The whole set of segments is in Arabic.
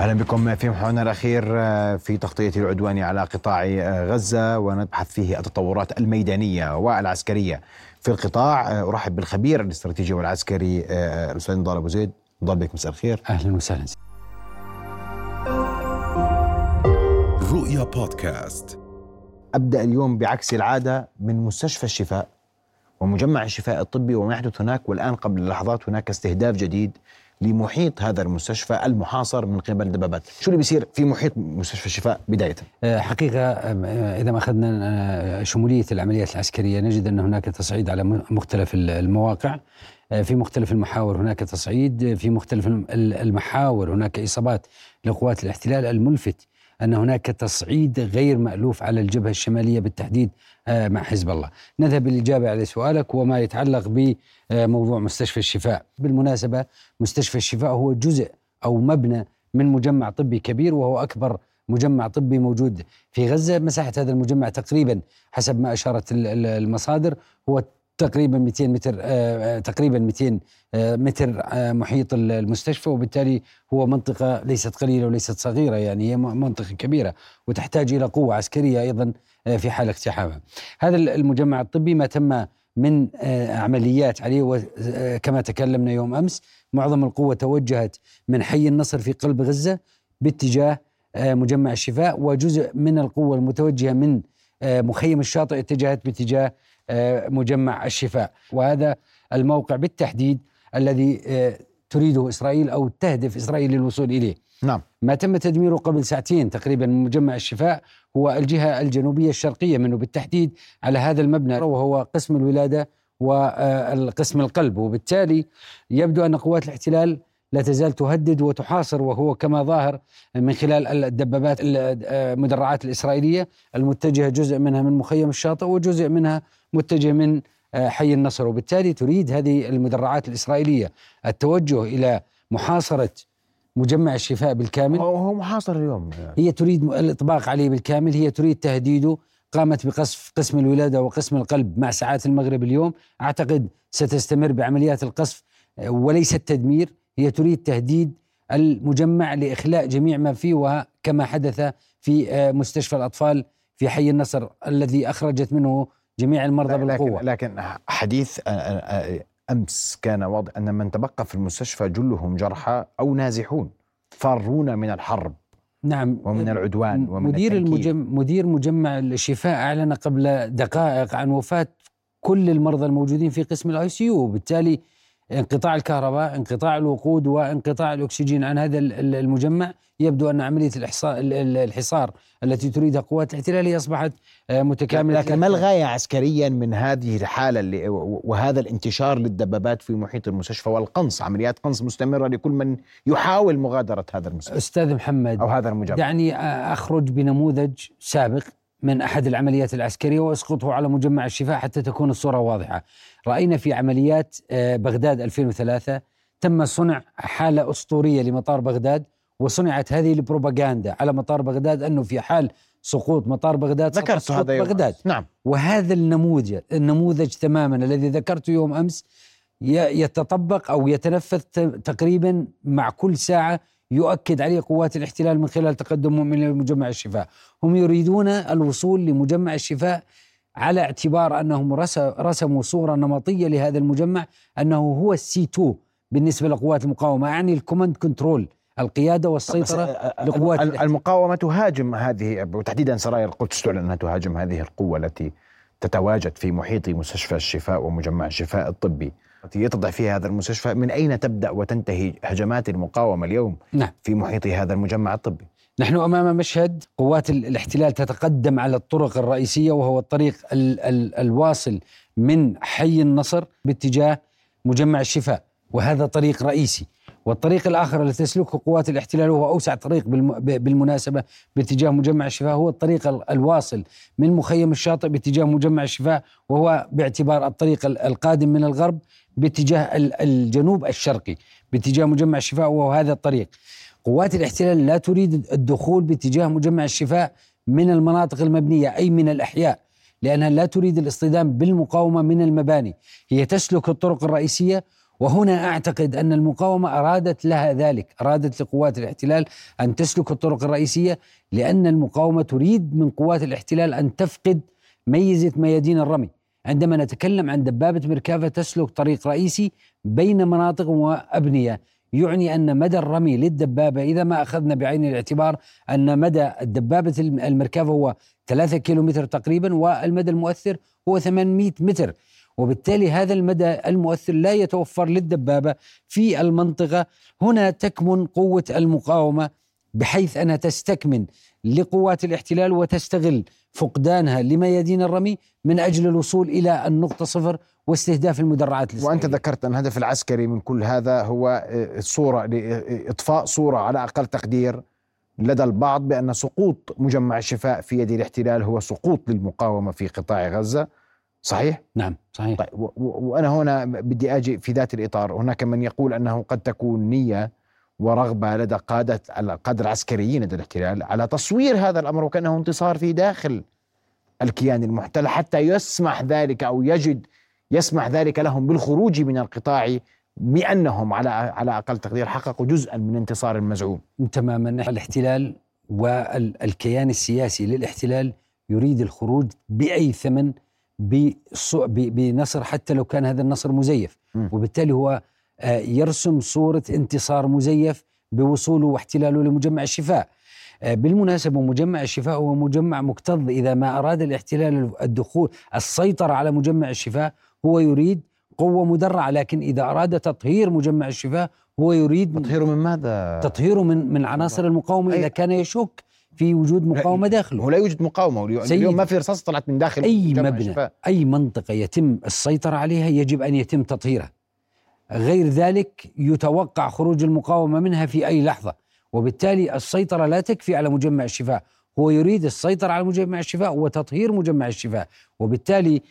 أهلا بكم في محورنا الأخير في تغطية العدوان على قطاع غزة ونبحث فيه التطورات الميدانية والعسكرية في القطاع. أرحب بالخبير الاستراتيجي والعسكري الأستاذ نضال أبو زيد. نضال بك مساء الخير. أهلا وسهلا. رؤيا بودكاست. أبدأ اليوم بعكس العادة من مستشفى الشفاء ومجمع الشفاء الطبي وما يحدث هناك والآن قبل لحظات هناك استهداف جديد لمحيط هذا المستشفى المحاصر من قبل الدبابات شو اللي بيصير في محيط مستشفى الشفاء بداية؟ آه، حقيقة إذا ما أخذنا آه، شمولية العمليات العسكرية نجد أن هناك تصعيد على مختلف المواقع. في مختلف المحاور هناك تصعيد. في مختلف المحاور هناك إصابات لقوات الاحتلال الملفت أن هناك تصعيد غير مألوف على الجبهة الشمالية بالتحديد آه، مع حزب الله. نذهب للإجابة على سؤالك وما يتعلق بموضوع مستشفى الشفاء. بالمناسبة مستشفى الشفاء هو جزء أو مبنى من مجمع طبي كبير وهو أكبر مجمع طبي موجود في غزة. مساحة هذا المجمع تقريبا حسب ما أشارت المصادر هو تقريبا 200 متر آه، آه، تقريبا 200 آه، متر محيط المستشفى وبالتالي هو منطقة ليست قليلة وليست صغيرة يعني هي منطقة كبيرة وتحتاج إلى قوة عسكرية أيضا في حال اقتحامها. هذا المجمع الطبي ما تم من عمليات عليه وكما تكلمنا يوم أمس معظم القوة توجهت من حي النصر في قلب غزة باتجاه مجمع الشفاء وجزء من القوة المتوجهة من مخيم الشاطئ اتجهت باتجاه مجمع الشفاء وهذا الموقع بالتحديد الذي آه، تريده إسرائيل أو تهدف إسرائيل للوصول إليه. نعم. ما تم تدميره قبل ساعتين تقريبا من مجمع الشفاء هو الجهة الجنوبية الشرقية منه بالتحديد على هذا المبنى وهو قسم الولادة والقسم القلب وبالتالي يبدو أن قوات الاحتلال لا تزال تهدد وتحاصر وهو كما ظاهر من خلال الدبابات المدرعات الإسرائيلية المتجهة جزء منها من مخيم الشاطئ وجزء منها متجه من حي النصر. وبالتالي تريد هذه المدرعات الإسرائيلية التوجه إلى محاصرة مجمع الشفاء بالكامل. هو محاصر اليوم هي تريد الإطباق عليه بالكامل. هي تريد تهديده. قامت بقصف قسم الولادة وقسم القلب مع ساعات المغرب اليوم. أعتقد ستستمر بعمليات القصف وليس التدمير. هي تريد تهديد المجمع لإخلاء جميع ما فيه وكما حدث في آه، مستشفى الأطفال في حي النصر الذي أخرجت منه جميع المرضى لكن بالقوة. لكن حديث آه، آه، أمس كان واضح أن من تبقى في المستشفى جلهم جرحى أو نازحون فارون من الحرب نعم. ومن العدوان ومن مدير المجم مدير مجمع الشفاء أعلن قبل دقائق عن وفاة كل المرضى الموجودين في قسم ال ICU وبالتالي انقطاع الكهرباء انقطاع الوقود وانقطاع الأكسجين عن هذا المجمع يبدو عملية الاحصار الحصار التي تريدها قوات الاحتلال هي أصبحت آه، متكاملة لكن ما الغاية عسكريا من هذه الحالة اللي وهذا الانتشار للدبابات في محيط المستشفى والقنص؟ عمليات قنص مستمرة لكل من يحاول مغادرة هذا المستشفى أستاذ محمد أو هذا المجمع. دعني أخرج بنموذج سابق من أحد العمليات العسكرية وأسقطه على مجمع الشفاء حتى تكون الصورة واضحة. رأينا في عمليات آه، بغداد 2003 تم صنع حالة أسطورية لمطار بغداد وصنعت هذه البروباغندا على مطار بغداد أنه في حال سقوط مطار بغداد ذكرت هذا بغداد. نعم. وهذا النموذج النموذج تماما الذي ذكرته يوم أمس يتطبق أو يتنفذ تقريبا مع كل ساعة يؤكد عليه قوات الاحتلال من خلال تقدمهم من مجمع الشفاء. هم يريدون الوصول لمجمع الشفاء على اعتبار أنهم رسموا صورة نمطية لهذا المجمع أنه هو ال C2 بالنسبة لقوات المقاومة يعني ال command control القيادة والسيطرة لقوات المقاومة تهاجم هذه وتحديدا سرايا القدس تعلن أنها تهاجم هذه القوة التي تتواجد في محيط مستشفى الشفاء ومجمع الشفاء الطبي. يتضع فيها هذا المستشفى من أين تبدأ وتنتهي هجمات المقاومة اليوم نعم. في محيط هذا المجمع الطبي نحن أمام مشهد قوات الاحتلال تتقدم على الطرق الرئيسية وهو الطريق ال ال الواصل من حي النصر باتجاه مجمع الشفاء وهذا طريق رئيسي والطريق الآخر الذي تسلكه قوات الاحتلال وهو أوسع طريق بالمناسبة باتجاه مجمع الشفاء هو الطريق الواصل من مخيم الشاطئ باتجاه مجمع الشفاء وهو باعتبار الطريق القادم من الغرب باتجاه الجنوب الشرقي باتجاه مجمع الشفاء وهو هذا الطريق. قوات الاحتلال لا تريد الدخول باتجاه مجمع الشفاء من المناطق المبنية أي من الأحياء لأنها لا تريد الاصطدام بالمقاومة من المباني. هي تسلك الطرق الرئيسية وهنا أعتقد أن المقاومة أرادت لها ذلك، أرادت لقوات الاحتلال أن تسلك الطرق الرئيسية لأن المقاومة تريد من قوات الاحتلال أن تفقد ميزة ميادين الرمي، عندما نتكلم عن دبابة مركافه تسلك طريق رئيسي بين مناطق وأبنية، يعني أن مدى الرمي للدبابة إذا ما أخذنا بعين الاعتبار أن مدى الدبابة المركافة هو 3 كيلومتر تقريبا والمدى المؤثر هو 800 متر. وبالتالي هذا المدى المؤثر لا يتوفر للدبابة في المنطقة. هنا تكمن قوة المقاومة بحيث أنها تستكمن لقوات الاحتلال وتستغل فقدانها لميادين الرمي من أجل الوصول إلى النقطة صفر واستهداف المدرعات الإسرائيلية. وأنت ذكرت أن الهدف العسكري من كل هذا هو الصورة لاطفاء صورة على أقل تقدير لدى البعض بأن سقوط مجمع الشفاء في يد الاحتلال هو سقوط للمقاومة في قطاع غزة. صحيح؟ نعم صحيح طيب وأنا هنا بدي أجي في ذات الإطار هناك من يقول أنه قد تكون نية ورغبة لدى قادة القاده العسكريين لدى الاحتلال على تصوير هذا الأمر وكأنه انتصار في داخل الكيان المحتل حتى يسمح ذلك أو يجد يسمح ذلك لهم بالخروج من القطاع بأنهم على على أقل تقدير حققوا جزءا من انتصار المزعوم. تماما الاحتلال والكيان السياسي للاحتلال يريد الخروج بأي ثمن بنصر حتى لو كان هذا النصر مزيف. وبالتالي هو آه، يرسم صورة انتصار مزيف بوصوله واحتلاله لمجمع الشفاء. آه، بالمناسبة مجمع الشفاء هو مجمع مكتظ. إذا ما أراد الاحتلال الدخول السيطرة على مجمع الشفاء هو يريد قوة مدرعة. لكن إذا أراد تطهير مجمع الشفاء هو يريد تطهيره من ماذا؟ تطهيره من من عناصر المقاومة. إذا كان يشك في وجود مقاومة داخله هو لا يوجد مقاومة. اليوم ما في رصاص طلعت من داخل أي مبنى الشفاء. أي منطقة يتم السيطرة عليها يجب أن يتم تطهيرها. غير ذلك يتوقع خروج المقاومة منها في أي لحظة وبالتالي السيطرة لا تكفي على مجمع الشفاء. هو يريد السيطرة على مجمع الشفاء وتطهير مجمع الشفاء وبالتالي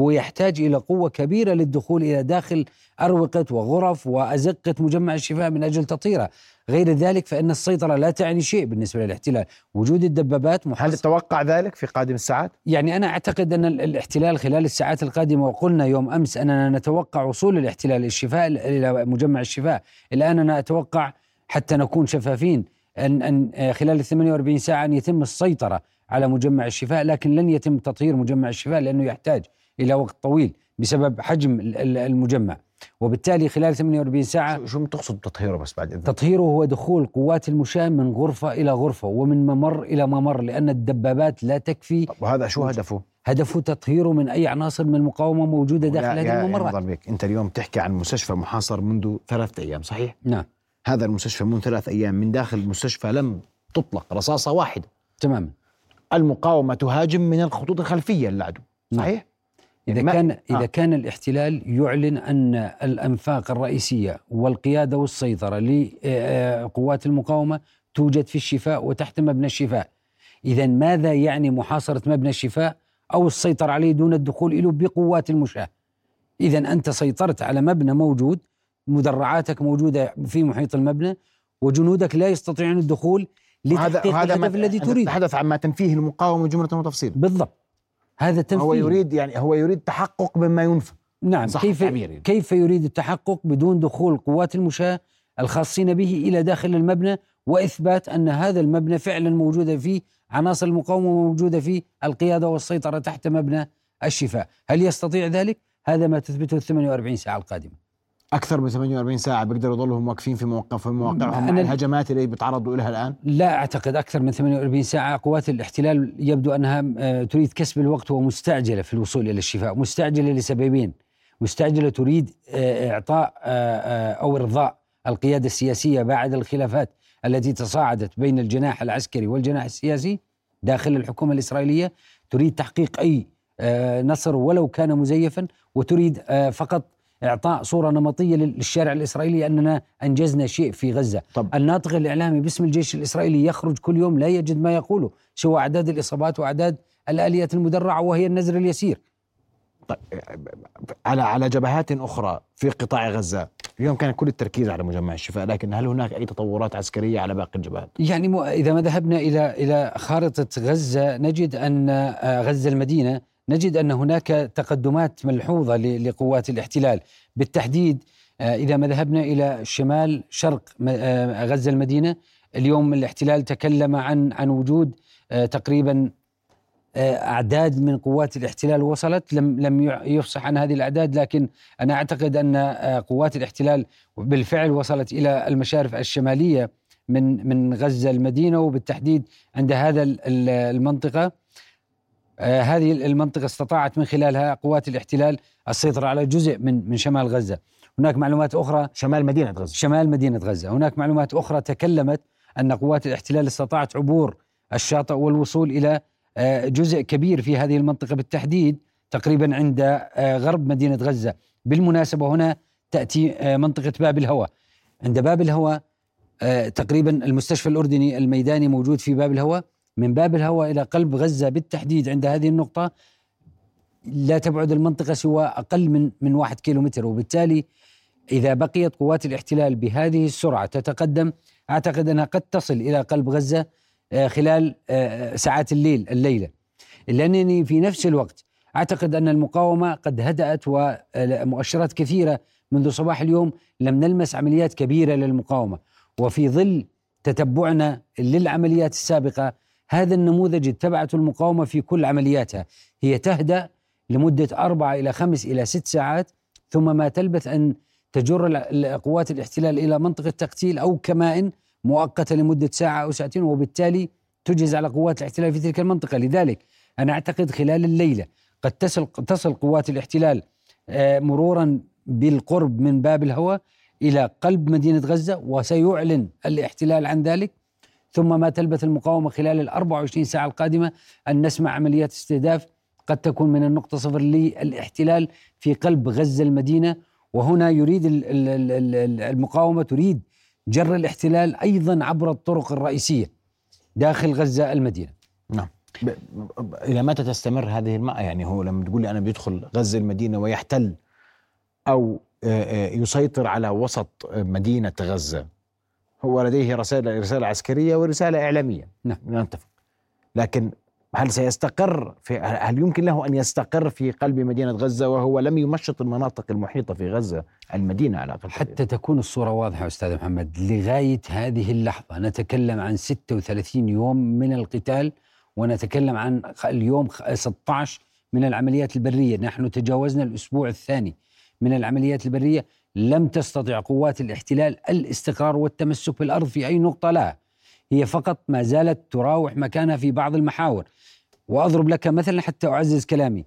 هو يحتاج إلى قوة كبيرة للدخول إلى داخل أروقة وغرف وأزقة مجمع الشفاء من أجل تطهيره. غير ذلك فإن السيطرة لا تعني شيء بالنسبة للاحتلال. وجود الدبابات هل تتوقع ذلك في قادم الساعات؟ يعني أنا أعتقد أن الاحتلال خلال الساعات القادمة وقلنا يوم أمس أننا نتوقع وصول الاحتلال الشفاء إلى مجمع الشفاء. الآن أنا أتوقع حتى نكون شفافين. أن, أن خلال ال 48 ساعة أن يتم السيطرة على مجمع الشفاء لكن لن يتم تطهير مجمع الشفاء لأنه يحتاج إلى وقت طويل بسبب حجم المجمع وبالتالي خلال 48 ساعة شو تقصد تطهيره بس بعد إذن؟ تطهيره هو دخول قوات المشاة من غرفة إلى غرفة ومن ممر إلى ممر لأن الدبابات لا تكفي وهذا شو هدفه؟ هدفه تطهيره من أي عناصر من المقاومة موجودة داخل هذه الممرات بك أنت اليوم تحكي عن مستشفى محاصر منذ ثلاثة أيام صحيح؟ نعم هذا المستشفى منذ ثلاث أيام من داخل المستشفى لم تطلق رصاصة واحدة تماما المقاومة تهاجم من الخطوط الخلفية للعدو نعم. صحيح؟ إذا كان إذا آه. كان الاحتلال يعلن أن الأنفاق الرئيسية والقيادة والسيطرة لقوات المقاومة توجد في الشفاء وتحت مبنى الشفاء إذا ماذا يعني محاصرة مبنى الشفاء أو السيطرة عليه دون الدخول له بقوات المشاة إذا أنت سيطرت على مبنى موجود مدرعاتك موجودة في محيط المبنى وجنودك لا يستطيعون الدخول لتحقيق الهدف الذي تريد تحدث عن ما تنفيه المقاومة جملة وتفصيل بالضبط هذا تنفيذ هو يريد يعني هو يريد تحقق مما ينفى نعم صح كيف يعني. كيف يريد التحقق بدون دخول قوات المشاة الخاصين به إلى داخل المبنى وإثبات أن هذا المبنى فعلا موجوده فيه عناصر المقاومة موجودة فيه القيادة والسيطرة تحت مبنى الشفاء، هل يستطيع ذلك؟ هذا ما تثبته ال 48 ساعة القادمة. أكثر من 48 ساعة بيقدروا يضلوا واقفين في موقف في مواقعهم. مع الهجمات اللي بيتعرضوا لها الآن؟ لا أعتقد أكثر من 48 ساعة. قوات الاحتلال يبدو أنها آه، تريد كسب الوقت ومستعجلة في الوصول إلى الشفاء مستعجلة لسببين. مستعجلة تريد آه، إعطاء آه، أو إرضاء القيادة السياسية بعد الخلافات التي تصاعدت بين الجناح العسكري والجناح السياسي داخل الحكومة الإسرائيلية. تريد تحقيق أي نصر ولو كان مزيفا وتريد فقط إعطاء صورة نمطية للشارع الإسرائيلي أننا أنجزنا شيء في غزة. طب. الناطق الإعلامي باسم الجيش الإسرائيلي يخرج كل يوم لا يجد ما يقوله سوى أعداد الإصابات وأعداد الآليات المدرعة وهي النزر اليسير. طيب على على جبهات أخرى في قطاع غزة اليوم كان كل التركيز على مجمع الشفاء لكن هل هناك أي تطورات عسكرية على باقي الجبهات؟ يعني إذا ما ذهبنا إلى إلى خارطة غزة نجد أن آه، غزة المدينة نجد أن هناك تقدمات ملحوظة لقوات الاحتلال. بالتحديد إذا ما ذهبنا إلى شمال شرق غزة المدينة اليوم الاحتلال تكلم عن عن وجود تقريبا أعداد من قوات الاحتلال وصلت. لم لم يفصح عن هذه الأعداد لكن أنا أعتقد أن قوات الاحتلال بالفعل وصلت إلى المشارف الشمالية من من غزة المدينة. وبالتحديد عند هذا المنطقة آه، هذه المنطقة استطاعت من خلالها قوات الاحتلال السيطرة على جزء من من شمال غزة. هناك معلومات أخرى شمال مدينة غزة. شمال مدينة غزة. هناك معلومات أخرى تكلمت أن قوات الاحتلال استطاعت عبور الشاطئ والوصول إلى آه، جزء كبير في هذه المنطقة بالتحديد تقريبا عند آه، غرب مدينة غزة. بالمناسبة هنا تأتي منطقة باب الهوى عند باب الهوى آه، تقريبا المستشفى الأردني الميداني موجود في باب الهوى من باب الهوى إلى قلب غزة بالتحديد عند هذه النقطة لا تبعد المنطقة سوى أقل من من واحد كيلو متر وبالتالي إذا بقيت قوات الاحتلال بهذه السرعة تتقدم أعتقد أنها قد تصل إلى قلب غزة آه، خلال آه، ساعات الليل الليلة. لأنني في نفس الوقت أعتقد أن المقاومة قد هدأت ومؤشرات كثيرة منذ صباح اليوم لم نلمس عمليات كبيرة للمقاومة. وفي ظل تتبعنا للعمليات السابقة هذا النموذج اتبعته المقاومة في كل عملياتها. هي تهدأ لمدة اربعه إلى خمس إلى ست ساعات ثم ما تلبث أن تجر قوات الاحتلال إلى منطقة تقتيل أو كمائن مؤقتة لمدة ساعة أو ساعتين وبالتالي تجهز على قوات الاحتلال في تلك المنطقة. لذلك أنا أعتقد خلال الليلة قد تصل تصل قوات الاحتلال آه، مرورا بالقرب من باب الهوى إلى قلب مدينة غزة وسيعلن الاحتلال عن ذلك. ثم ما تلبث المقاومة خلال ال 24 ساعة القادمة أن نسمع عمليات استهداف قد تكون من النقطة صفر للاحتلال في قلب غزة المدينة وهنا يريد المقاومة تريد جر الاحتلال أيضا عبر الطرق الرئيسية داخل غزة المدينة. نعم. إلى متى تستمر هذه الماء يعني هو لما تقول لي أنا بيدخل غزة المدينة ويحتل آه، يسيطر على وسط مدينة غزة هو لديه رسالة رسالة عسكرية ورسالة إعلامية. نعم. نتفق. لكن هل سيستقر في هل يمكن له أن يستقر في قلب مدينة غزة وهو لم يمشط المناطق المحيطة في غزة المدينة على الأقل؟ حتى تكون الصورة واضحة أستاذ محمد لغاية هذه اللحظة. نتكلم عن 36 يوم من القتال ونتكلم عن اليوم 16 من العمليات البرية. نحن تجاوزنا الأسبوع الثاني من العمليات البرية. لم تستطع قوات الاحتلال الاستقرار والتمسك بالأرض في أي نقطة لها هي فقط ما زالت تراوح مكانها في بعض المحاور. وأضرب لك مثلا حتى أعزز كلامي.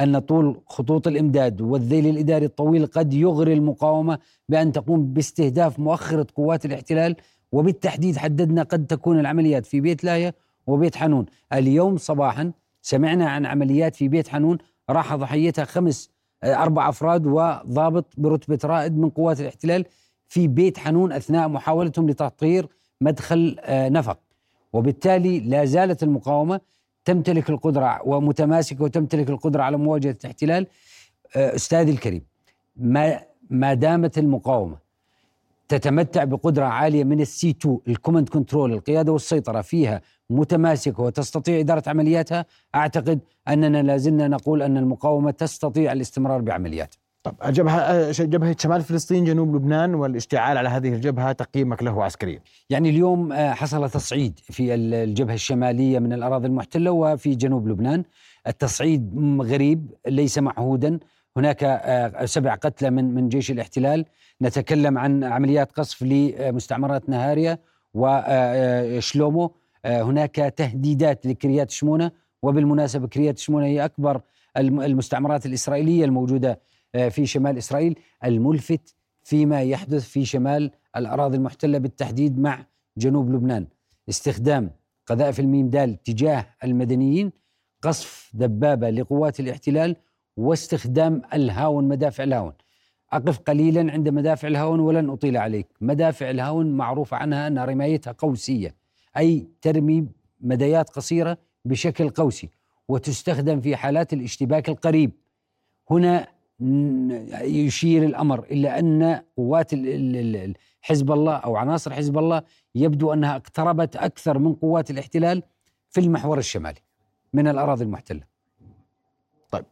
أن طول خطوط الإمداد والذيل الإداري الطويل قد يغري المقاومة بأن تقوم باستهداف مؤخرة قوات الاحتلال. وبالتحديد حددنا قد تكون العمليات في بيت لايه وبيت حنون. اليوم صباحا سمعنا عن عمليات في بيت حنون راح ضحيتها خمس أربع أفراد وضابط برتبة رائد من قوات الاحتلال في بيت حنون أثناء محاولتهم لتطهير مدخل آه، نفق. وبالتالي لا زالت المقاومة تمتلك القدرة ومتماسكة وتمتلك القدرة على مواجهة الاحتلال آه، أستاذي الكريم ما ما دامت المقاومة تتمتع بقدرة عالية من ال C2 ال command control القيادة والسيطرة فيها متماسكة وتستطيع إدارة عملياتها. أعتقد أننا لازلنا نقول أن المقاومة تستطيع الاستمرار بعملياتها. طب الجبهة جبهة شمال فلسطين جنوب لبنان والاشتعال على هذه الجبهة تقييمك له عسكريا؟ يعني اليوم آه، حصل تصعيد في الجبهة الشمالية من الأراضي المحتلة وفي جنوب لبنان. التصعيد غريب ليس معهودا. هناك آه، سبع قتلى من من جيش الاحتلال. نتكلم عن عمليات قصف لمستعمرات نهاريا وشلومو آه، هناك تهديدات لكريات شمونة. وبالمناسبة كريات شمونة هي أكبر المستعمرات الإسرائيلية الموجودة آه، في شمال إسرائيل الملفت فيما يحدث في شمال الأراضي المحتلة بالتحديد مع جنوب لبنان. استخدام قذائف الميم دال تجاه المدنيين قصف دبابة لقوات الاحتلال واستخدام الهاون مدافع الهاون. أقف قليلا عند مدافع الهاون ولن أطيل عليك. مدافع الهاون معروف عنها أن رمايتها قوسية أي ترمي مديات قصيرة بشكل قوسي وتستخدم في حالات الاشتباك القريب. هنا يشير الأمر إلى أن قوات حزب الله أو عناصر حزب الله يبدو أنها اقتربت أكثر من قوات الاحتلال في المحور الشمالي من الأراضي المحتلة. طيب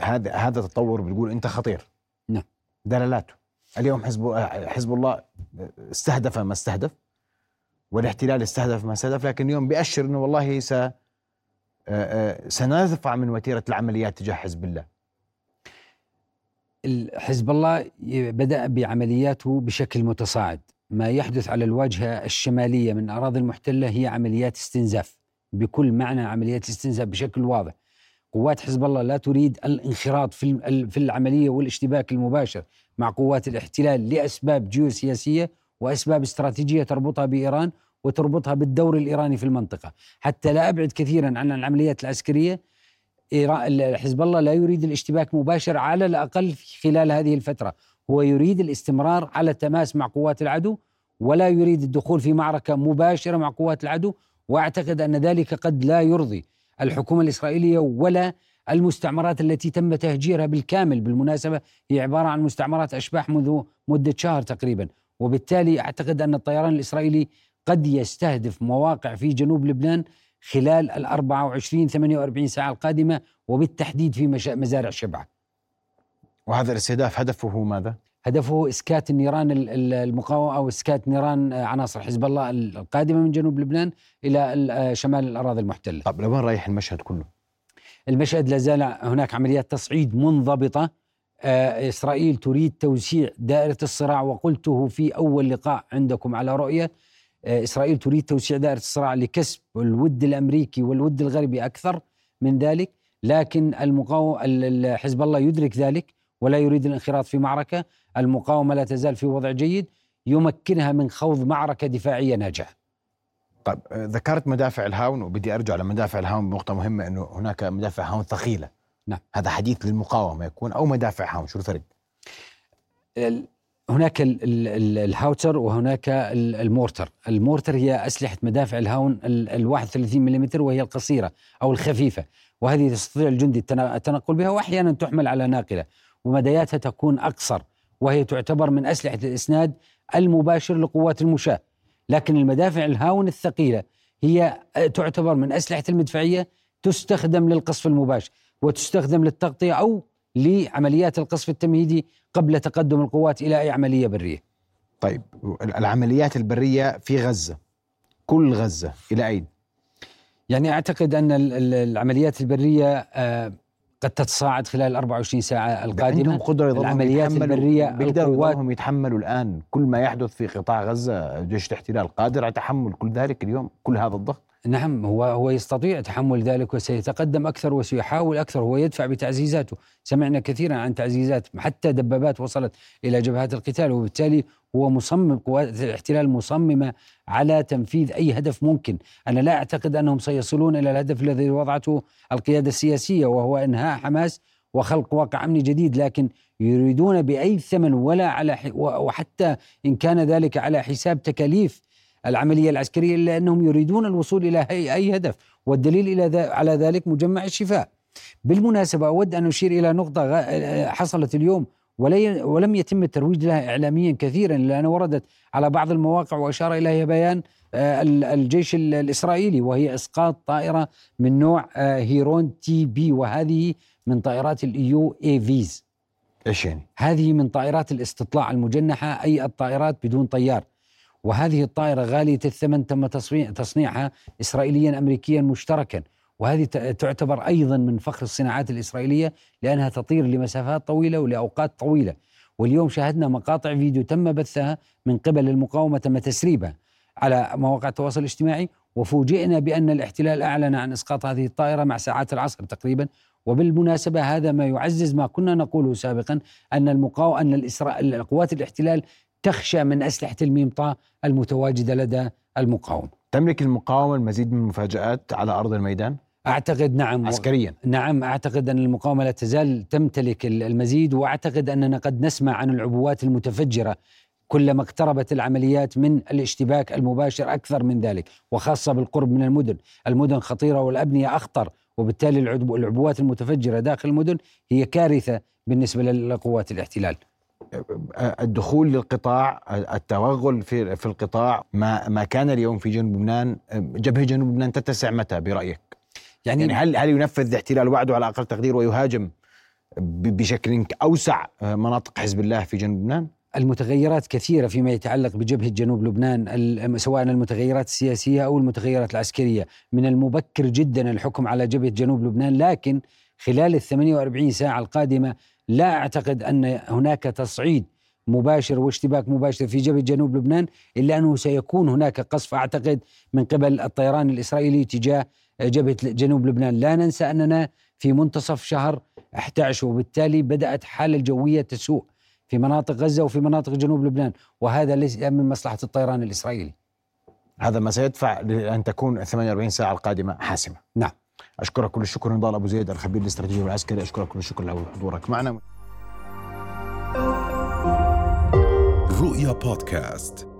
هذا هذا تطور بتقول أنت خطير. نعم. دلالاته اليوم حزب حزب الله استهدف ما استهدف والاحتلال استهدف ما استهدف لكن اليوم بيأشر إنه والله س آه، آه، سنرفع من وتيرة العمليات تجاه حزب الله. حزب الله بدأ بعملياته بشكل متصاعد. ما يحدث على الواجهة الشمالية من أراضي المحتلة هي عمليات استنزاف. بكل معنى عمليات استنزاف بشكل واضح. قوات حزب الله لا تريد الانخراط في في العملية والاشتباك المباشر مع قوات الاحتلال لأسباب جيوسياسية وأسباب استراتيجية تربطها بإيران وتربطها بالدور الإيراني في المنطقة، حتى لا أبعد كثيرا عن العمليات العسكرية حزب الله لا يريد الاشتباك مباشر على الأقل خلال هذه الفترة، هو يريد الاستمرار على التماس مع قوات العدو ولا يريد الدخول في معركة مباشرة مع قوات العدو وأعتقد أن ذلك قد لا يرضي. الحكومة الإسرائيلية ولا المستعمرات التي تم تهجيرها بالكامل بالمناسبة هي عبارة عن مستعمرات أشباح منذ مدة شهر تقريبا وبالتالي أعتقد أن الطيران الإسرائيلي قد يستهدف مواقع في جنوب لبنان خلال ال 24 48 ساعة القادمة وبالتحديد في مزارع شبعة. وهذا الاستهداف هدفه ماذا؟ هدفه إسكات النيران المقاومة أو إسكات نيران عناصر حزب الله القادمة من جنوب لبنان إلى شمال الأراضي المحتلة. طب لوين رايح المشهد كله؟ المشهد لا زال هناك عمليات تصعيد منضبطة آه، إسرائيل تريد توسيع دائرة الصراع وقلته في أول لقاء عندكم على رؤية آه، إسرائيل تريد توسيع دائرة الصراع لكسب الود الأمريكي والود الغربي أكثر من ذلك لكن المقاوم حزب الله يدرك ذلك ولا يريد الانخراط في معركة المقاومة لا تزال في وضع جيد يمكنها من خوض معركة دفاعية ناجحة. طيب ذكرت مدافع الهاون وبدي أرجع لمدافع الهاون بنقطة مهمة إنه هناك مدافع هاون ثقيلة. نعم. هذا حديث للمقاومة يكون أو مدافع هاون شو الفرق؟ هناك ال howitzer وهناك ال mortar. ال mortar هي أسلحة مدافع الهاون ال 31 ملم وهي القصيرة أو الخفيفة وهذه تستطيع الجندي التنقل بها وأحيانا تحمل على ناقلة ومداياتها تكون أقصر وهي تعتبر من أسلحة الإسناد المباشر لقوات المشاة. لكن المدافع الهاون الثقيلة هي تعتبر من أسلحة المدفعية تستخدم للقصف المباشر وتستخدم للتغطية أو لعمليات القصف التمهيدي قبل تقدم القوات إلى أي عملية برية. طيب العمليات البرية في غزة. كل غزة إلى أين؟ يعني أعتقد أن العمليات البرية آه، قد تتصاعد خلال 24 ساعة القادمة. عندهم قدرة العمليات البرية بيقدروا يتحملوا الآن. كل ما يحدث في قطاع غزة جيش الاحتلال قادر على تحمل كل ذلك اليوم كل هذا الضغط. نعم هو هو يستطيع تحمل ذلك وسيتقدم أكثر وسيحاول أكثر هو يدفع بتعزيزاته، سمعنا كثيرا عن تعزيزات حتى دبابات وصلت إلى جبهات القتال وبالتالي هو مصمم قوات الاحتلال مصممة على تنفيذ أي هدف ممكن، أنا لا أعتقد أنهم سيصلون إلى الهدف الذي وضعته القيادة السياسية وهو إنهاء حماس وخلق واقع أمني جديد لكن يريدون بأي ثمن ولا على وحتى إن كان ذلك على حساب تكاليف العملية العسكرية إلا أنهم يريدون الوصول إلى أي هدف والدليل إلى على ذلك مجمع الشفاء. بالمناسبة أود أن أشير إلى نقطة حصلت اليوم ولم يتم الترويج لها إعلاميا كثيرا لأنها وردت على بعض المواقع وأشار إليها بيان آه، الجيش الإسرائيلي وهي إسقاط طائرة من نوع آه، Heron TP وهذه من طائرات ال UAVs. إيش يعني؟ هذه من طائرات الاستطلاع المجنحة أي الطائرات بدون طيار. وهذه الطائرة غالية الثمن تم تصنيعها إسرائيليا أمريكيا مشتركا. وهذه تعتبر أيضا من فخر الصناعات الإسرائيلية لأنها تطير لمسافات طويلة ولأوقات طويلة. واليوم شاهدنا مقاطع فيديو تم بثها من قبل المقاومة تم تسريبها على مواقع التواصل الاجتماعي وفوجئنا بأن الاحتلال أعلن عن إسقاط هذه الطائرة مع ساعات العصر تقريبا. وبالمناسبة هذا ما يعزز ما كنا نقوله سابقا أن المقاومة أن الإسرائيل قوات الاحتلال تخشى من أسلحة الميمطة المتواجدة لدى المقاومة تملك المقاومة المزيد من المفاجآت على أرض الميدان؟ أعتقد نعم. عسكريا. نعم أعتقد أن المقاومة لا تزال تمتلك المزيد وأعتقد أننا قد نسمع عن العبوات المتفجرة كلما اقتربت العمليات من الاشتباك المباشر أكثر من ذلك وخاصة بالقرب من المدن. المدن خطيرة والأبنية أخطر وبالتالي العبوات المتفجرة داخل المدن هي كارثة بالنسبة لقوات الاحتلال. الدخول للقطاع التوغل في في القطاع ما ما كان اليوم في جنوب لبنان جبهة جنوب لبنان تتسع متى برأيك؟ يعني, يعني هل هل ينفذ الاحتلال وعده على أقل تقدير ويهاجم بشكل أوسع مناطق حزب الله في جنوب لبنان؟ المتغيرات كثيرة فيما يتعلق بجبهة جنوب لبنان سواء المتغيرات السياسية أو المتغيرات العسكرية من المبكر جدا الحكم على جبهة جنوب لبنان لكن خلال ال 48 ساعة القادمة لا أعتقد أن هناك تصعيد مباشر واشتباك مباشر في جبهة جنوب لبنان إلا أنه سيكون هناك قصف أعتقد من قبل الطيران الإسرائيلي تجاه جبهة جنوب لبنان. لا ننسى أننا في منتصف شهر 11 وبالتالي بدأت حالة الجوية تسوء في مناطق غزة وفي مناطق جنوب لبنان وهذا ليس من مصلحة الطيران الإسرائيلي. هذا ما سيدفع لأن تكون ال 48 ساعة القادمة حاسمة. نعم. أشكرك كل الشكر نضال أبو زيد الخبير الاستراتيجي والعسكري. أشكرك كل الشكر لحضورك معنا. رؤيا بودكاست.